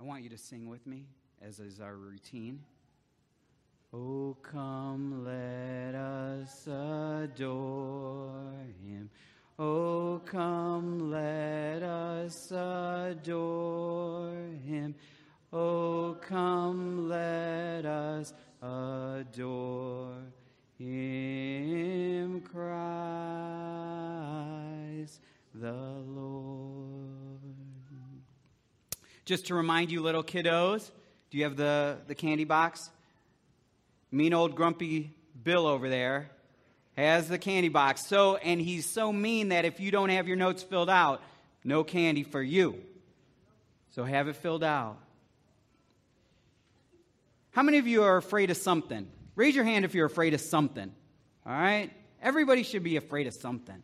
I want you to sing with me, as is our routine. Oh, come, let us adore him. Oh, come, let us adore him. Oh, come, let us adore him, Christ the Just to remind you, little kiddos, do you have the, the candy box? Mean old grumpy Bill over there has the candy box. So, and he's so mean that if you don't have your notes filled out, no candy for you. So have it filled out. How many of you are afraid of something? Raise your hand if you're afraid of something. All right? Everybody should be afraid of something.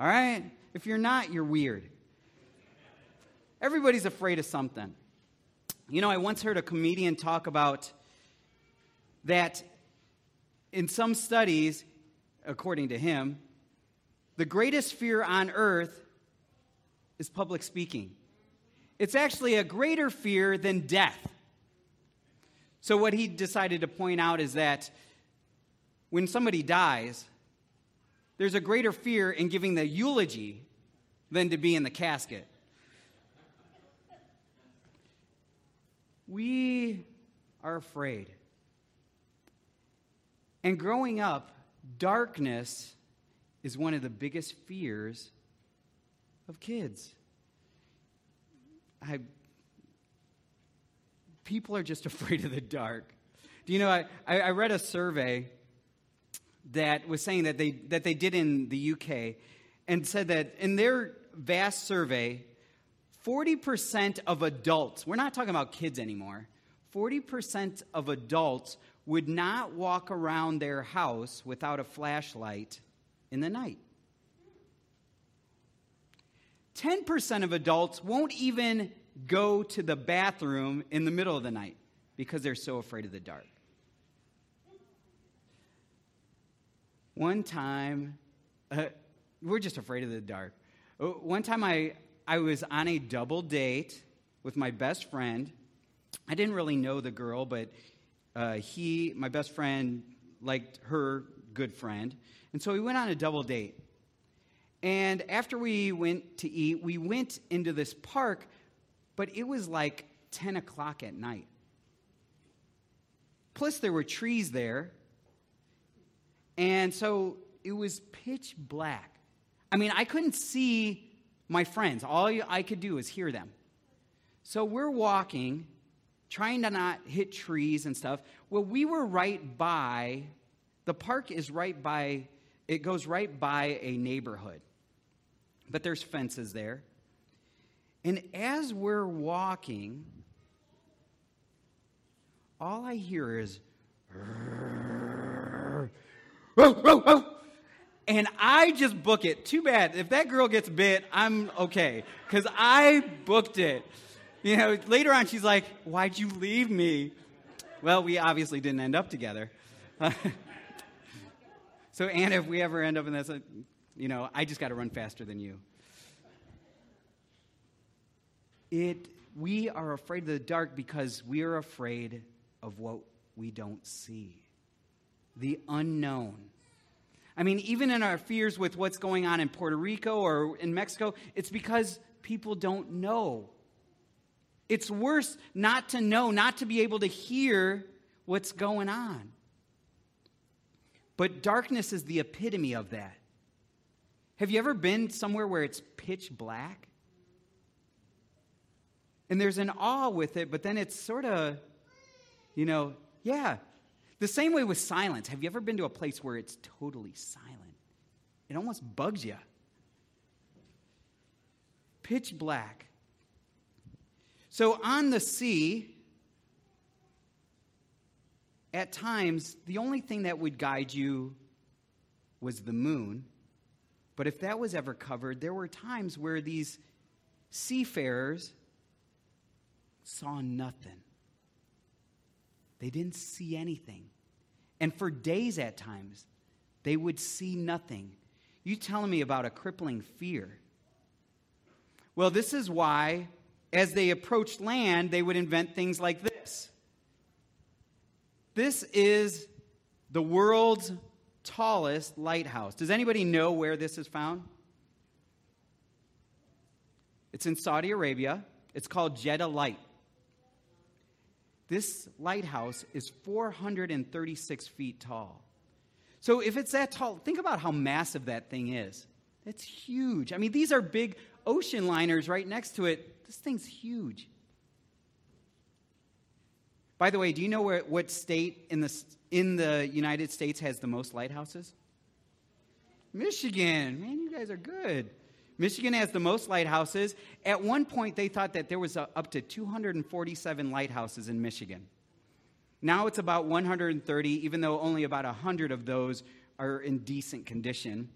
All right? If you're not, you're weird. Everybody's afraid of something. You know, I once heard a comedian talk about that in some studies, according to him, the greatest fear on earth is public speaking. It's actually a greater fear than death. So, what he decided to point out is that when somebody dies, there's a greater fear in giving the eulogy than to be in the casket. We are afraid. And growing up, darkness is one of the biggest fears of kids. I, people are just afraid of the dark. Do you know, I, I read a survey that was saying that they, that they did in the UK and said that in their vast survey, 40% of adults, we're not talking about kids anymore, 40% of adults would not walk around their house without a flashlight in the night. 10% of adults won't even go to the bathroom in the middle of the night because they're so afraid of the dark. One time, uh, we're just afraid of the dark. Uh, one time I, I was on a double date with my best friend. I didn't really know the girl, but uh, he, my best friend, liked her good friend. And so we went on a double date. And after we went to eat, we went into this park, but it was like 10 o'clock at night. Plus, there were trees there. And so it was pitch black. I mean, I couldn't see my friends. All I could do is hear them. So we're walking, trying to not hit trees and stuff. Well, we were right by, the park is right by, it goes right by a neighborhood. But there's fences there. And as we're walking, all I hear is, and I just book it. Too bad. If that girl gets bit, I'm okay. Because I booked it. You know, later on, she's like, Why'd you leave me? Well, we obviously didn't end up together. so, Anna, if we ever end up in this, uh, you know, I just got to run faster than you. It, we are afraid of the dark because we are afraid of what we don't see, the unknown. I mean, even in our fears with what's going on in Puerto Rico or in Mexico, it's because people don't know it's worse not to know, not to be able to hear what's going on. But darkness is the epitome of that. Have you ever been somewhere where it's pitch black? And there's an awe with it, but then it's sort of, you know, yeah. The same way with silence. Have you ever been to a place where it's totally silent? It almost bugs you. Pitch black. So on the sea, at times, the only thing that would guide you was the moon. But if that was ever covered, there were times where these seafarers saw nothing. They didn't see anything. And for days at times, they would see nothing. You telling me about a crippling fear. Well, this is why as they approached land, they would invent things like this. This is the world's tallest lighthouse. Does anybody know where this is found? It's in Saudi Arabia. It's called Jeddah Light. This lighthouse is 436 feet tall. So if it's that tall, think about how massive that thing is. It's huge. I mean, these are big ocean liners right next to it. This thing's huge. By the way, do you know where, what state in the, in the United States has the most lighthouses? Michigan. Man, you guys are good. Michigan has the most lighthouses. At one point, they thought that there was a, up to 247 lighthouses in Michigan. Now it's about 130, even though only about 100 of those are in decent condition.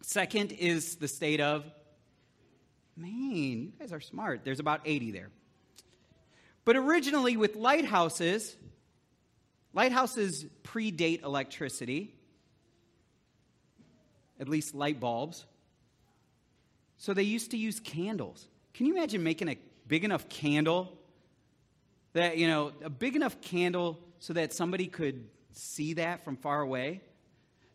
Second is the state of Maine. You guys are smart. There's about 80 there. But originally, with lighthouses, lighthouses predate electricity, at least light bulbs. So they used to use candles. Can you imagine making a big enough candle that, you know, a big enough candle so that somebody could see that from far away?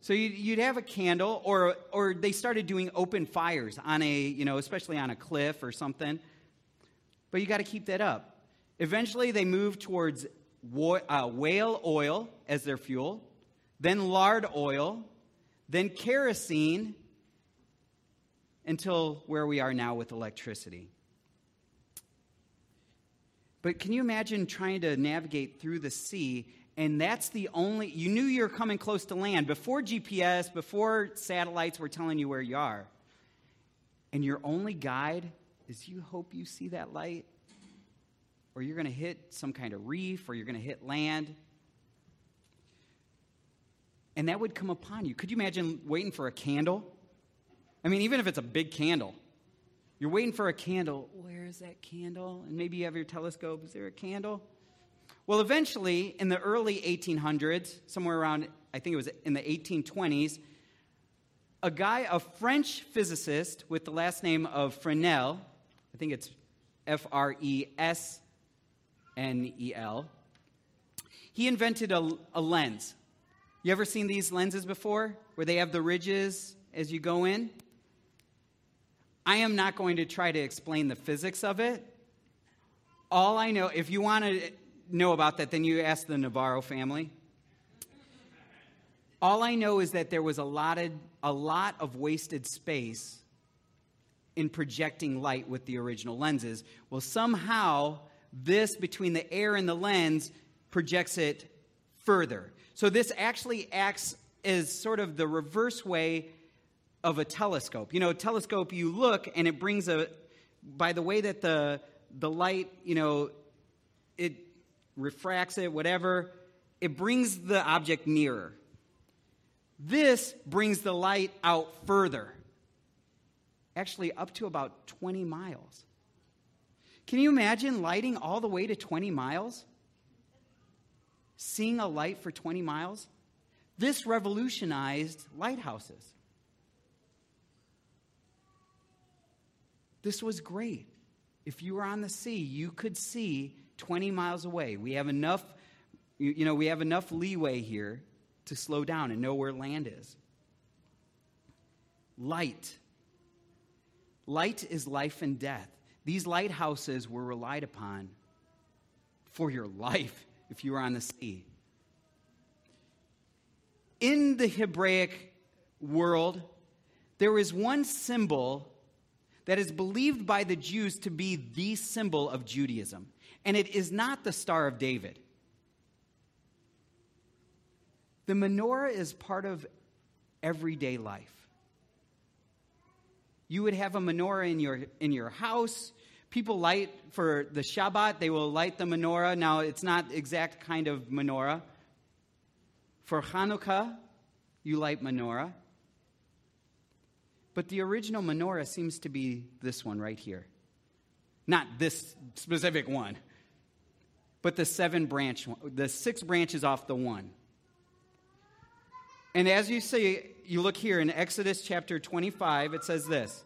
So you'd have a candle, or, or they started doing open fires on a, you know, especially on a cliff or something. But you got to keep that up. Eventually, they moved towards uh, whale oil as their fuel, then lard oil, then kerosene, until where we are now with electricity. But can you imagine trying to navigate through the sea? And that's the only, you knew you were coming close to land before GPS, before satellites were telling you where you are. And your only guide is you hope you see that light, or you're going to hit some kind of reef, or you're going to hit land. And that would come upon you. Could you imagine waiting for a candle? I mean, even if it's a big candle, you're waiting for a candle. Where is that candle? And maybe you have your telescope. Is there a candle? Well, eventually, in the early 1800s, somewhere around, I think it was in the 1820s, a guy, a French physicist with the last name of Fresnel, I think it's F R E S N E L, he invented a, a lens. You ever seen these lenses before where they have the ridges as you go in? I am not going to try to explain the physics of it. All I know, if you want to know about that, then you ask the Navarro family. All I know is that there was a lot of, a lot of wasted space in projecting light with the original lenses. Well, somehow, this between the air and the lens projects it further. So, this actually acts as sort of the reverse way of a telescope. You know, a telescope, you look and it brings a, by the way that the, the light, you know, it refracts it, whatever, it brings the object nearer. This brings the light out further, actually up to about 20 miles. Can you imagine lighting all the way to 20 miles? Seeing a light for 20 miles? This revolutionized lighthouses. This was great. If you were on the sea, you could see 20 miles away. We have enough, you know, we have enough leeway here to slow down and know where land is. Light. Light is life and death. These lighthouses were relied upon for your life if you were on the sea. In the Hebraic world, there is one symbol that is believed by the Jews to be the symbol of Judaism. And it is not the Star of David. The menorah is part of everyday life. You would have a menorah in your, in your house. People light for the Shabbat, they will light the menorah. Now, it's not exact kind of menorah. For Hanukkah, you light menorah. But the original menorah seems to be this one right here. Not this specific one, but the seven branch, the six branches off the one. And as you see, you look here in Exodus chapter 25, it says this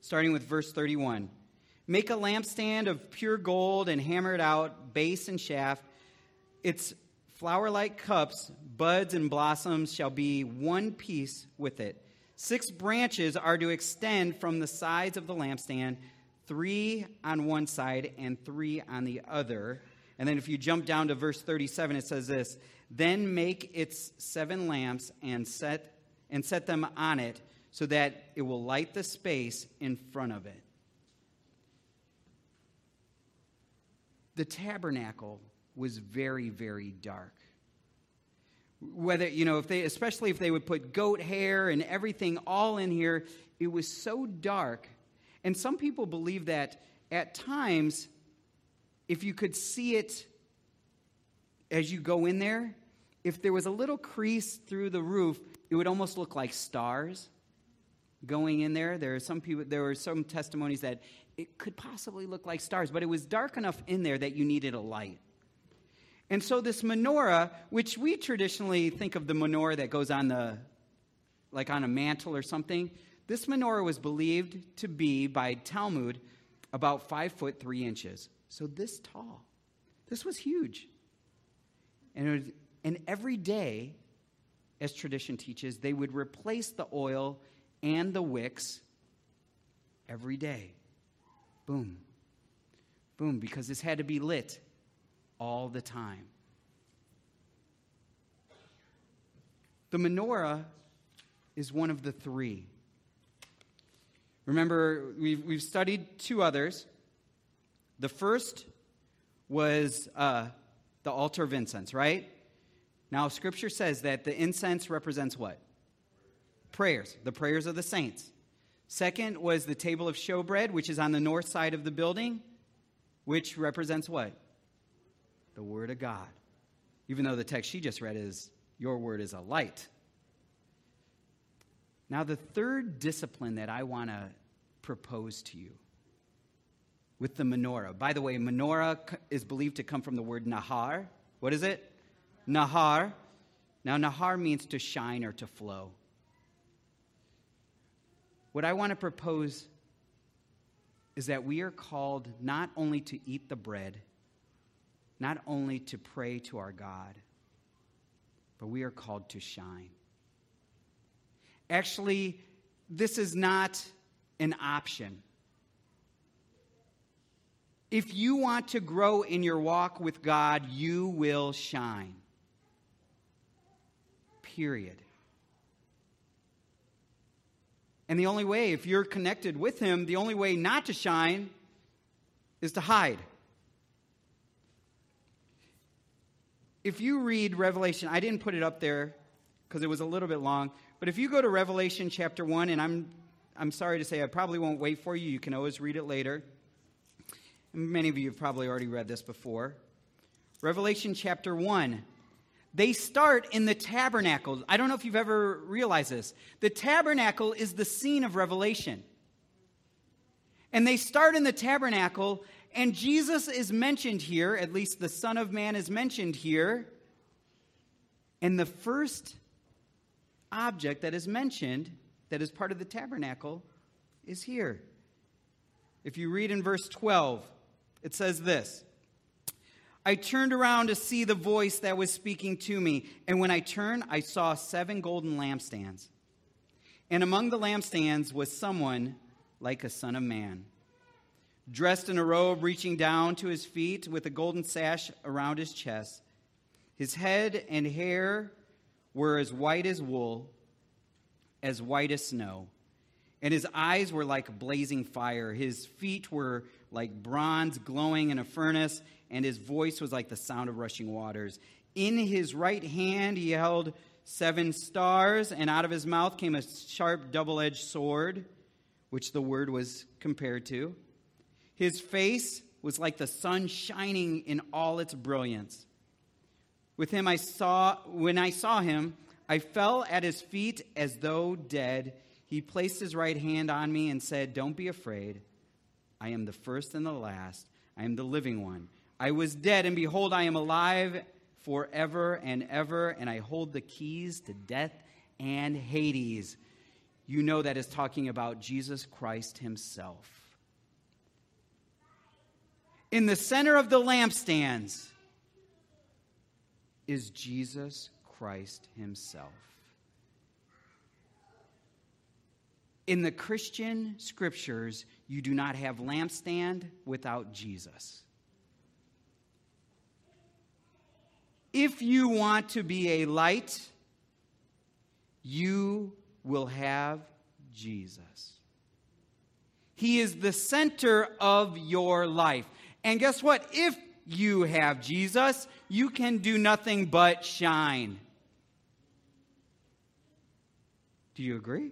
starting with verse 31. Make a lampstand of pure gold and hammer it out, base and shaft. Its flower like cups, buds, and blossoms shall be one piece with it. Six branches are to extend from the sides of the lampstand, three on one side and three on the other. And then if you jump down to verse 37, it says this Then make its seven lamps and set, and set them on it so that it will light the space in front of it. The tabernacle was very, very dark. Whether, you know, if they, especially if they would put goat hair and everything all in here, it was so dark. And some people believe that at times, if you could see it as you go in there, if there was a little crease through the roof, it would almost look like stars going in there. There are some people there were some testimonies that it could possibly look like stars, but it was dark enough in there that you needed a light. And so this menorah, which we traditionally think of the menorah that goes on the like on a mantle or something, this menorah was believed to be by Talmud about five foot three inches. So this tall. This was huge. And, was, and every day, as tradition teaches, they would replace the oil and the wicks every day. Boom. Boom, because this had to be lit all the time. The menorah is one of the three. Remember, we've, we've studied two others. The first was uh, the altar of incense, right? Now, Scripture says that the incense represents what? Prayers, the prayers of the saints. Second was the table of showbread, which is on the north side of the building, which represents what? The Word of God. Even though the text she just read is, Your Word is a light. Now, the third discipline that I want to propose to you with the menorah. By the way, menorah is believed to come from the word nahar. What is it? Nahar. Now, nahar means to shine or to flow. What I want to propose is that we are called not only to eat the bread, not only to pray to our God, but we are called to shine. Actually, this is not an option. If you want to grow in your walk with God, you will shine. Period. And the only way, if you're connected with Him, the only way not to shine is to hide. If you read Revelation, I didn't put it up there because it was a little bit long, but if you go to Revelation chapter 1, and I'm, I'm sorry to say I probably won't wait for you, you can always read it later. Many of you have probably already read this before. Revelation chapter 1. They start in the tabernacle. I don't know if you've ever realized this. The tabernacle is the scene of Revelation. And they start in the tabernacle, and Jesus is mentioned here, at least the Son of Man is mentioned here. And the first object that is mentioned, that is part of the tabernacle, is here. If you read in verse 12, it says this I turned around to see the voice that was speaking to me, and when I turned, I saw seven golden lampstands. And among the lampstands was someone like a son of man, dressed in a robe reaching down to his feet with a golden sash around his chest. His head and hair were as white as wool, as white as snow, and his eyes were like blazing fire. His feet were like bronze glowing in a furnace, and his voice was like the sound of rushing waters. In his right hand he held seven stars, and out of his mouth came a sharp double edged sword, which the word was compared to. His face was like the sun shining in all its brilliance. With him I saw when I saw him, I fell at his feet as though dead. He placed his right hand on me and said, "Don't be afraid. I am the first and the last. I am the living one. I was dead, and behold, I am alive forever and ever, and I hold the keys to death and Hades. you know that is talking about Jesus Christ himself. In the center of the lampstands is Jesus Christ himself. In the Christian scriptures, you do not have lampstand without Jesus. If you want to be a light, you will have Jesus. He is the center of your life. And guess what? If you have Jesus, you can do nothing but shine. Do you agree?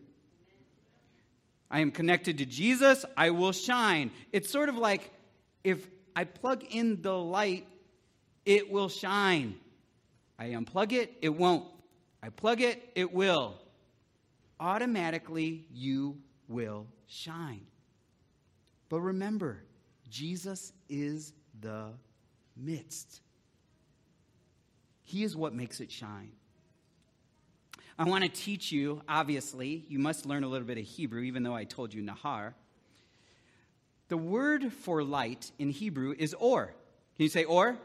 I am connected to Jesus, I will shine. It's sort of like if I plug in the light, it will shine. I unplug it, it won't. I plug it, it will. Automatically, you will shine. But remember, Jesus is the midst. He is what makes it shine. I want to teach you, obviously, you must learn a little bit of Hebrew, even though I told you Nahar. The word for light in Hebrew is or. Can you say or?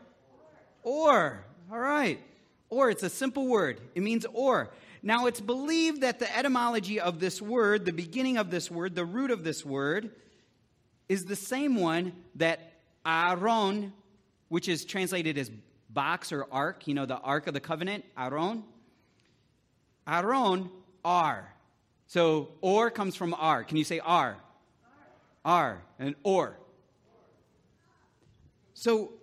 Or. All right. Or, it's a simple word. It means or. Now, it's believed that the etymology of this word, the beginning of this word, the root of this word, is the same one that Aaron, which is translated as box or ark, you know, the Ark of the Covenant, Aaron. Aaron, R. So, or comes from R. Can you say R? R. And or. So,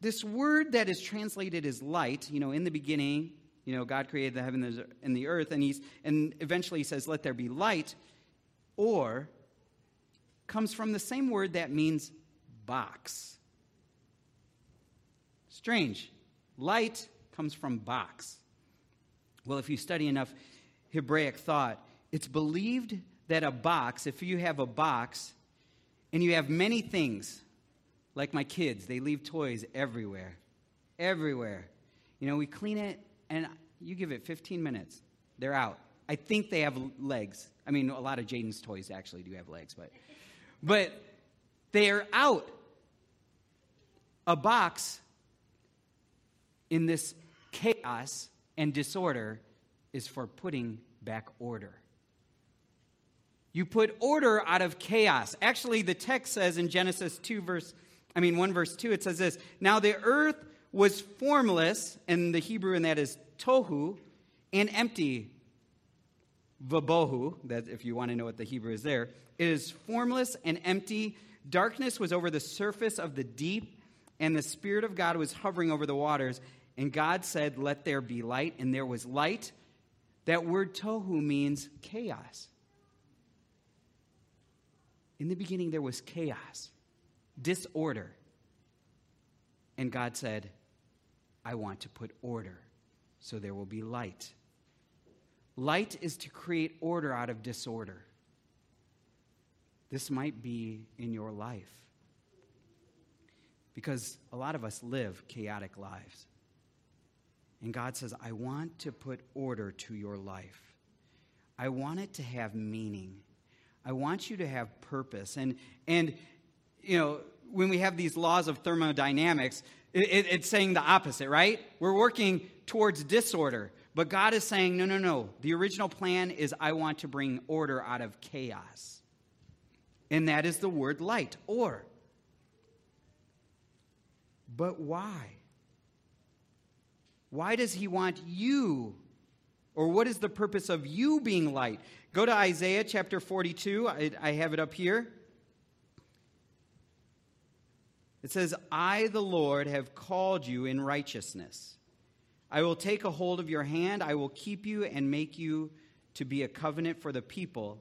this word that is translated as light, you know, in the beginning, you know, God created the heaven and the earth, and he's and eventually he says, Let there be light, or comes from the same word that means box. Strange. Light comes from box. Well, if you study enough Hebraic thought, it's believed that a box, if you have a box and you have many things, like my kids, they leave toys everywhere. Everywhere. You know, we clean it, and you give it 15 minutes, they're out. I think they have legs. I mean, a lot of Jaden's toys actually do have legs, but, but they're out. A box in this chaos and disorder is for putting back order. You put order out of chaos. Actually, the text says in Genesis 2, verse I mean, 1 verse 2, it says this Now the earth was formless, and the Hebrew in that is tohu, and empty. Vabohu, that if you want to know what the Hebrew is there, it is formless and empty. Darkness was over the surface of the deep, and the Spirit of God was hovering over the waters. And God said, Let there be light, and there was light. That word tohu means chaos. In the beginning, there was chaos disorder. And God said, I want to put order, so there will be light. Light is to create order out of disorder. This might be in your life. Because a lot of us live chaotic lives. And God says, I want to put order to your life. I want it to have meaning. I want you to have purpose. And, and you know, when we have these laws of thermodynamics, it, it, it's saying the opposite, right? We're working towards disorder. But God is saying, no, no, no. The original plan is I want to bring order out of chaos. And that is the word light, or. But why? Why does he want you? Or what is the purpose of you being light? Go to Isaiah chapter 42. I, I have it up here. It says, I, the Lord, have called you in righteousness. I will take a hold of your hand. I will keep you and make you to be a covenant for the people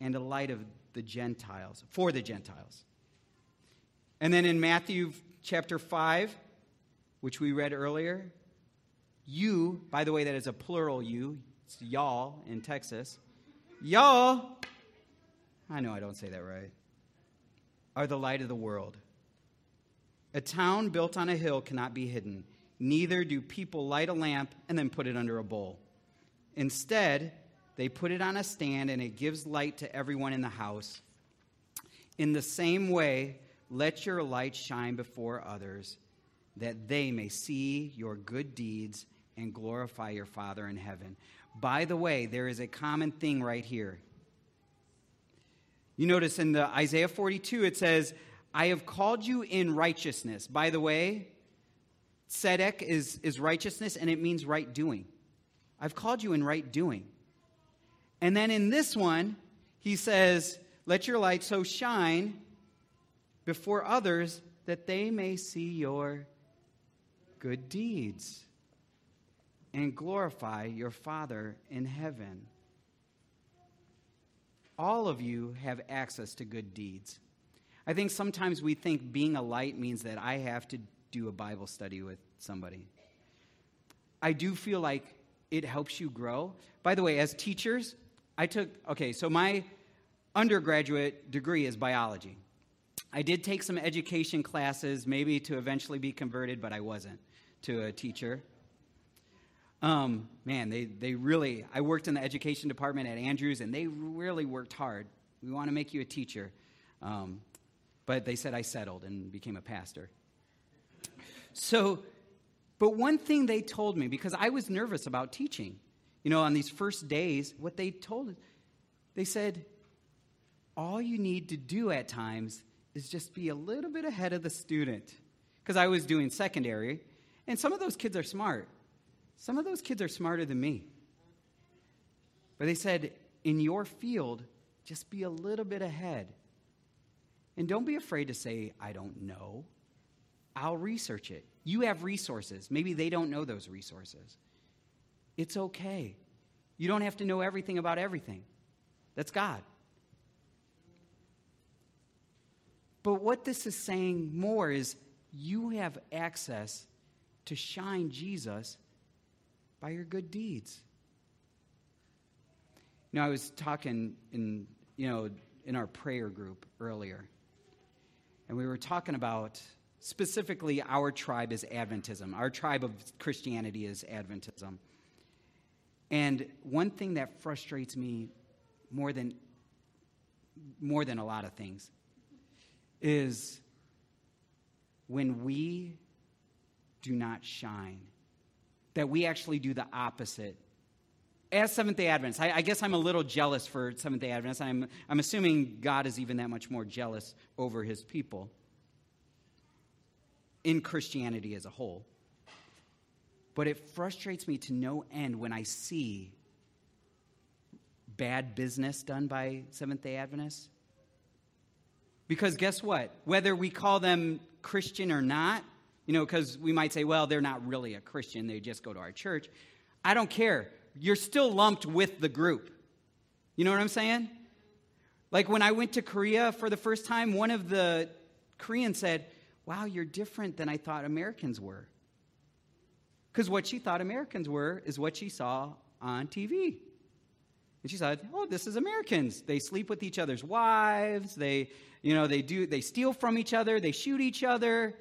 and a light of the Gentiles, for the Gentiles. And then in Matthew chapter 5, which we read earlier, you, by the way, that is a plural you, it's y'all in Texas. Y'all, I know I don't say that right, are the light of the world. A town built on a hill cannot be hidden. Neither do people light a lamp and then put it under a bowl. Instead, they put it on a stand, and it gives light to everyone in the house. In the same way, let your light shine before others, that they may see your good deeds and glorify your Father in heaven. By the way, there is a common thing right here. You notice in the Isaiah 42, it says, I have called you in righteousness. By the way, tzedek is, is righteousness, and it means right doing. I've called you in right doing. And then in this one, he says, Let your light so shine before others that they may see your good deeds and glorify your Father in heaven. All of you have access to good deeds. I think sometimes we think being a light means that I have to do a Bible study with somebody. I do feel like it helps you grow. By the way, as teachers, I took, okay, so my undergraduate degree is biology. I did take some education classes, maybe to eventually be converted, but I wasn't to a teacher. Um, man, they, they really, I worked in the education department at Andrews, and they really worked hard. We want to make you a teacher. Um, but they said I settled and became a pastor. So, but one thing they told me, because I was nervous about teaching, you know, on these first days, what they told, they said, all you need to do at times is just be a little bit ahead of the student. Because I was doing secondary, and some of those kids are smart. Some of those kids are smarter than me. But they said, in your field, just be a little bit ahead. And don't be afraid to say, I don't know. I'll research it. You have resources. Maybe they don't know those resources. It's okay. You don't have to know everything about everything. That's God. But what this is saying more is you have access to shine Jesus by your good deeds. You know, I was talking in, you know, in our prayer group earlier, and we were talking about specifically our tribe is Adventism. Our tribe of Christianity is Adventism. And one thing that frustrates me more than more than a lot of things is when we do not shine that we actually do the opposite. As Seventh day Adventists, I, I, guess I'm a little jealous for Seventh day Adventists. I'm, I'm assuming God is even that much more jealous over his people in Christianity as a whole. But it frustrates me to no end when I see bad business done by Seventh day Adventists. Because guess what? Whether we call them Christian or not, you know, because we might say, well, they're not really a Christian, they just go to our church. I don't care. You're still lumped with the group. You know what I'm saying? Like when I went to Korea for the first time, one of the Koreans said, Wow, you're different than I thought Americans were. Because what she thought Americans were is what she saw on TV. And she said, "Oh, this is Americans. They sleep with each other's wives. They, you know, they do they steal from each other, they shoot each other.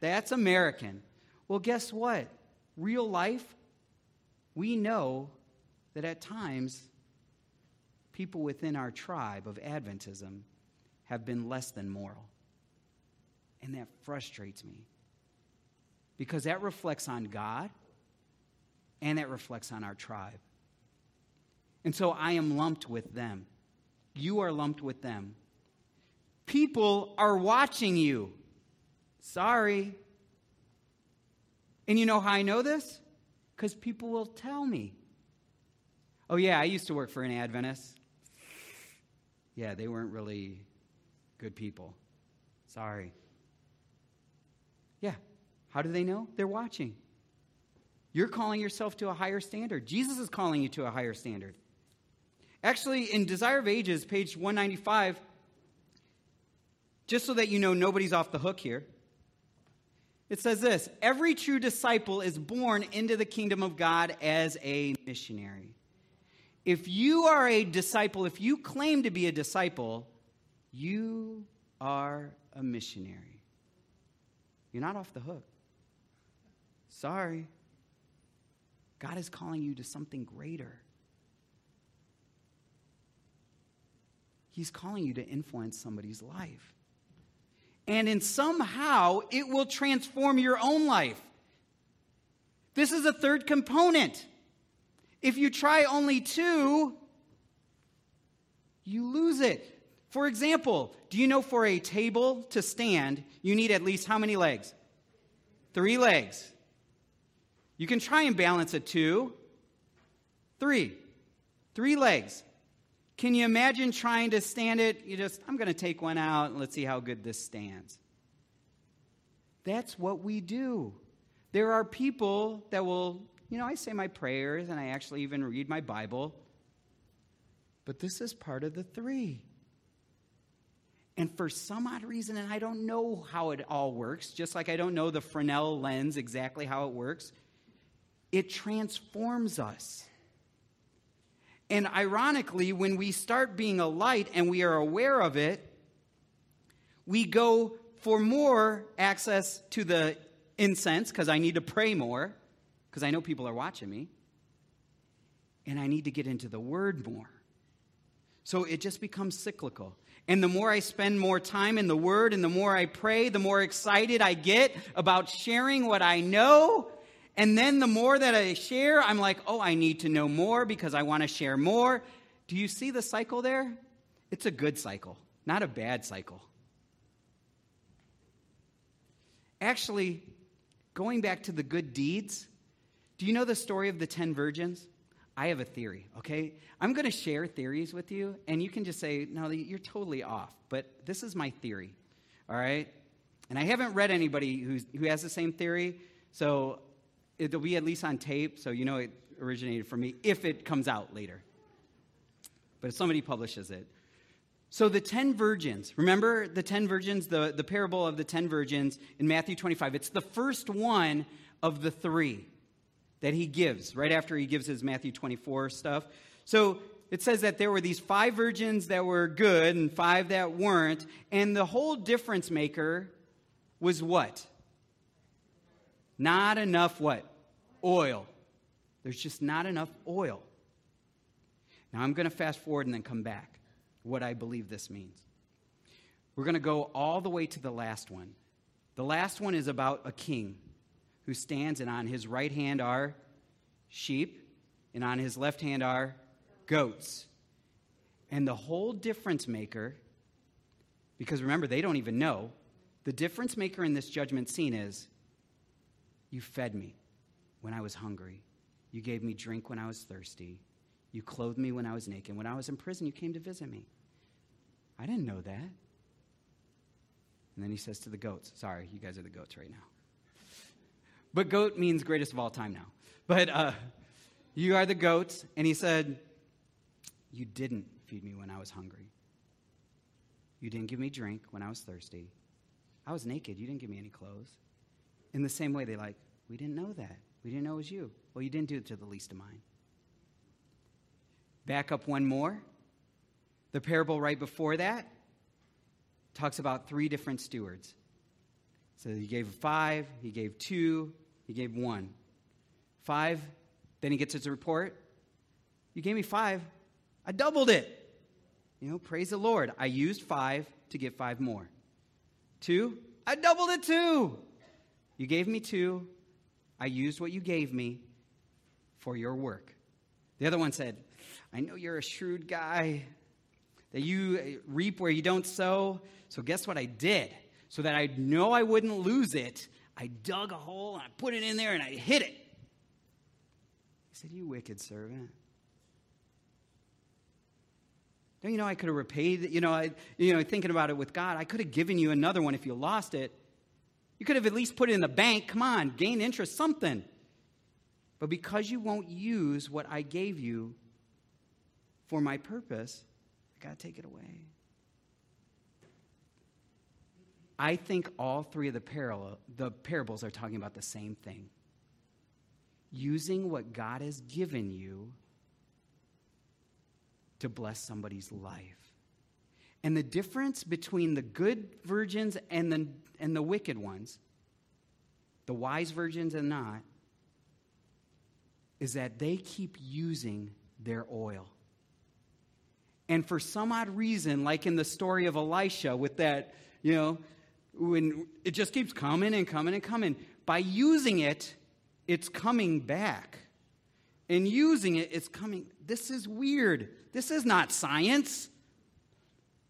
That's American. Well, guess what? Real life, we know that at times people within our tribe of Adventism have been less than moral. And that frustrates me because that reflects on God and that reflects on our tribe. And so I am lumped with them. You are lumped with them. People are watching you. Sorry. And you know how I know this? Because people will tell me. Oh, yeah, I used to work for an Adventist. Yeah, they weren't really good people. Sorry. Yeah. How do they know? They're watching. You're calling yourself to a higher standard. Jesus is calling you to a higher standard. Actually, in Desire of Ages, page 195, just so that you know nobody's off the hook here, it says this Every true disciple is born into the kingdom of God as a missionary. If you are a disciple, if you claim to be a disciple, you are a missionary. You're not off the hook. Sorry. God is calling you to something greater. He's calling you to influence somebody's life. And in somehow, it will transform your own life. This is a third component. If you try only two, you lose it. For example, do you know for a table to stand, you need at least how many legs? Three legs. You can try and balance a two, three. Three legs. Can you imagine trying to stand it? You just, I'm going to take one out and let's see how good this stands. That's what we do. There are people that will, you know, I say my prayers and I actually even read my Bible, but this is part of the three. And for some odd reason, and I don't know how it all works, just like I don't know the Fresnel lens exactly how it works, it transforms us. And ironically, when we start being a light and we are aware of it, we go for more access to the incense because I need to pray more because I know people are watching me. And I need to get into the word more. So it just becomes cyclical. And the more I spend more time in the Word and the more I pray, the more excited I get about sharing what I know and then the more that I share, I'm like, oh, I need to know more because I want to share more. Do you see the cycle there? It's a good cycle, not a bad cycle. Actually, going back to the good deeds, do you know the story of the 10 virgins? I have a theory, okay? I'm going to share theories with you, and you can just say, no, you're totally off. But this is my theory, all right? And I haven't read anybody who's, who has the same theory, so it'll be at least on tape, so you know it originated from me if it comes out later. But if somebody publishes it. So the 10 virgins, remember the 10 virgins, the, the parable of the 10 virgins in Matthew 25? It's the first one of the three that he gives right after he gives his Matthew 24 stuff. So it says that there were these five virgins that were good and five that weren't. And the whole difference maker was what? Not enough what? Oil. There's just not enough oil. Now I'm going to fast forward and then come back. What I believe this means. We're going to go all the way to the last one. The last one is about a king who stands, and on his right hand are sheep, and on his left hand are goats. And the whole difference maker, because remember, they don't even know, the difference maker in this judgment scene is you fed me when I was hungry. You gave me drink when I was thirsty. You clothed me when I was naked. When I was in prison, you came to visit me. I didn't know that. And then he says to the goats, sorry, you guys are the goats right now. But goat means greatest of all time now. But uh, you are the goats. And he said, You didn't feed me when I was hungry. You didn't give me drink when I was thirsty. I was naked. You didn't give me any clothes. In the same way, they like, we didn't know that. We didn't know it was you. Well, you didn't do it to the least of mine. Back up one more. The parable right before that talks about three different stewards. So he gave five, he gave two, he gave one. Five, then he gets his report. You gave me five, I doubled it. You know, praise the Lord. I used five to get five more. Two, I doubled it too. You gave me two. I used what you gave me for your work. The other one said, I know you're a shrewd guy, that you uh, reap where you don't sow. So guess what I did? So that I know I wouldn't lose it, I dug a hole and I put it in there and I hid it. He said, You wicked servant. Don't you know I could have repaid? You know, I, you know, thinking about it with God, I could have given you another one if you lost it. You could have at least put it in the bank. Come on, gain interest, something. But because you won't use what I gave you for my purpose, I got to take it away. I think all three of the, parallel, the parables are talking about the same thing. Using what God has given you to bless somebody's life. And the difference between the good virgins and the, and the wicked ones, the wise virgins and not, is that they keep using their oil. And for some odd reason, like in the story of Elisha, with that, you know, when it just keeps coming and coming and coming, by using it, it's coming back. And using it, it's coming. This is weird. This is not science.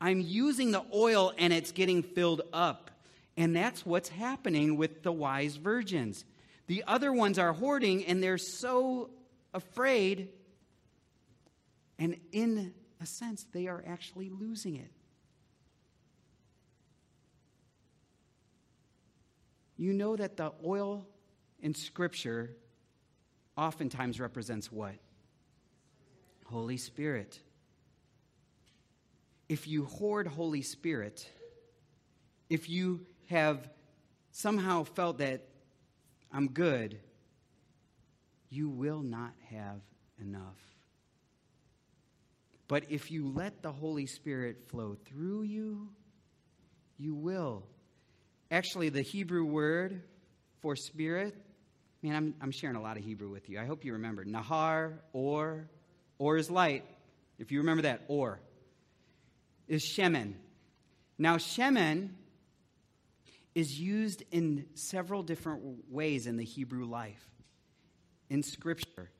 I'm using the oil and it's getting filled up. And that's what's happening with the wise virgins. The other ones are hoarding and they're so afraid. And in a sense, they are actually losing it. You know that the oil in Scripture oftentimes represents what? Holy Spirit. If you hoard Holy Spirit, if you have somehow felt that I'm good, you will not have enough. But if you let the Holy Spirit flow through you, you will. Actually, the Hebrew word for spirit, man, I'm, I'm sharing a lot of Hebrew with you. I hope you remember. Nahar, or, or is light. If you remember that, or, is Shemen. Now, Shemen is used in several different ways in the Hebrew life, in Scripture.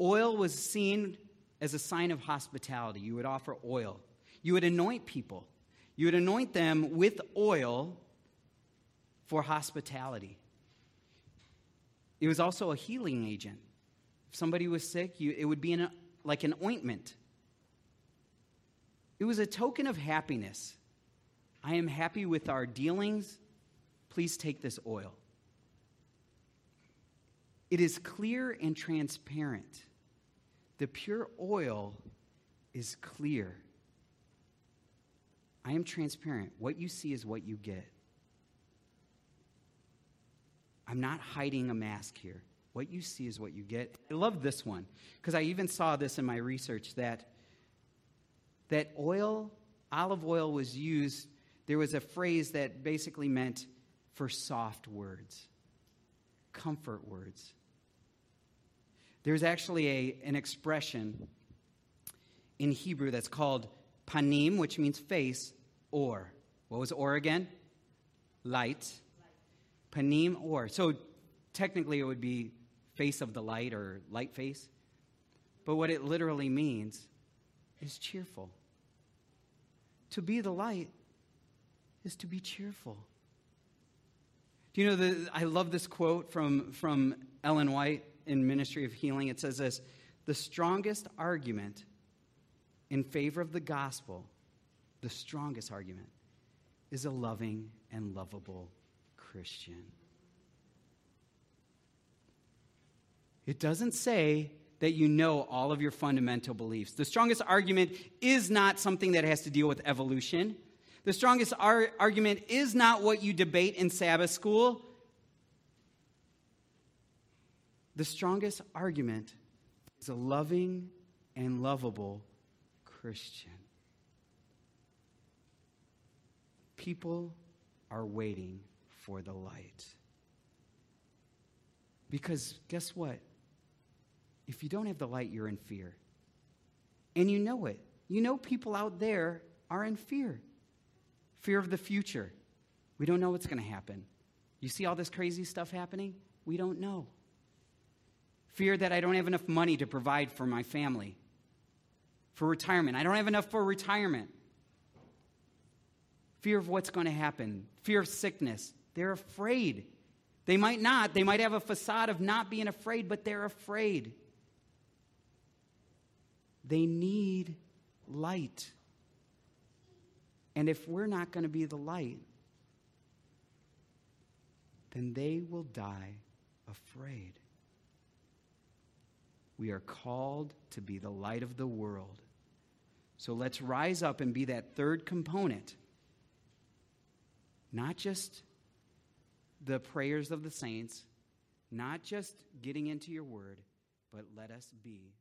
Oil was seen as a sign of hospitality. You would offer oil, you would anoint people, you would anoint them with oil for hospitality. It was also a healing agent. If somebody was sick, you, it would be a, like an ointment. It was a token of happiness. I am happy with our dealings. Please take this oil. It is clear and transparent. The pure oil is clear. I am transparent. What you see is what you get. I'm not hiding a mask here. What you see is what you get. I love this one because I even saw this in my research that that oil, olive oil was used there was a phrase that basically meant for soft words, comfort words. There's actually a, an expression in Hebrew that's called panim, which means face, or. What was or again? Light. Panim or. So technically it would be face of the light or light face. But what it literally means is cheerful. To be the light is to be cheerful. Do you know that I love this quote from, from Ellen White in Ministry of Healing? It says this The strongest argument in favor of the gospel, the strongest argument, is a loving and lovable Christian. It doesn't say that you know all of your fundamental beliefs. The strongest argument is not something that has to deal with evolution. The strongest ar- argument is not what you debate in Sabbath school. The strongest argument is a loving and lovable Christian. People are waiting for the light. Because guess what? If you don't have the light, you're in fear. And you know it. You know people out there are in fear fear of the future. We don't know what's going to happen. You see all this crazy stuff happening? We don't know. Fear that I don't have enough money to provide for my family, for retirement. I don't have enough for retirement. Fear of what's going to happen, fear of sickness. They're afraid. They might not, they might have a facade of not being afraid, but they're afraid. They need light. And if we're not going to be the light, then they will die afraid. We are called to be the light of the world. So let's rise up and be that third component. Not just the prayers of the saints, not just getting into your word, but let us be.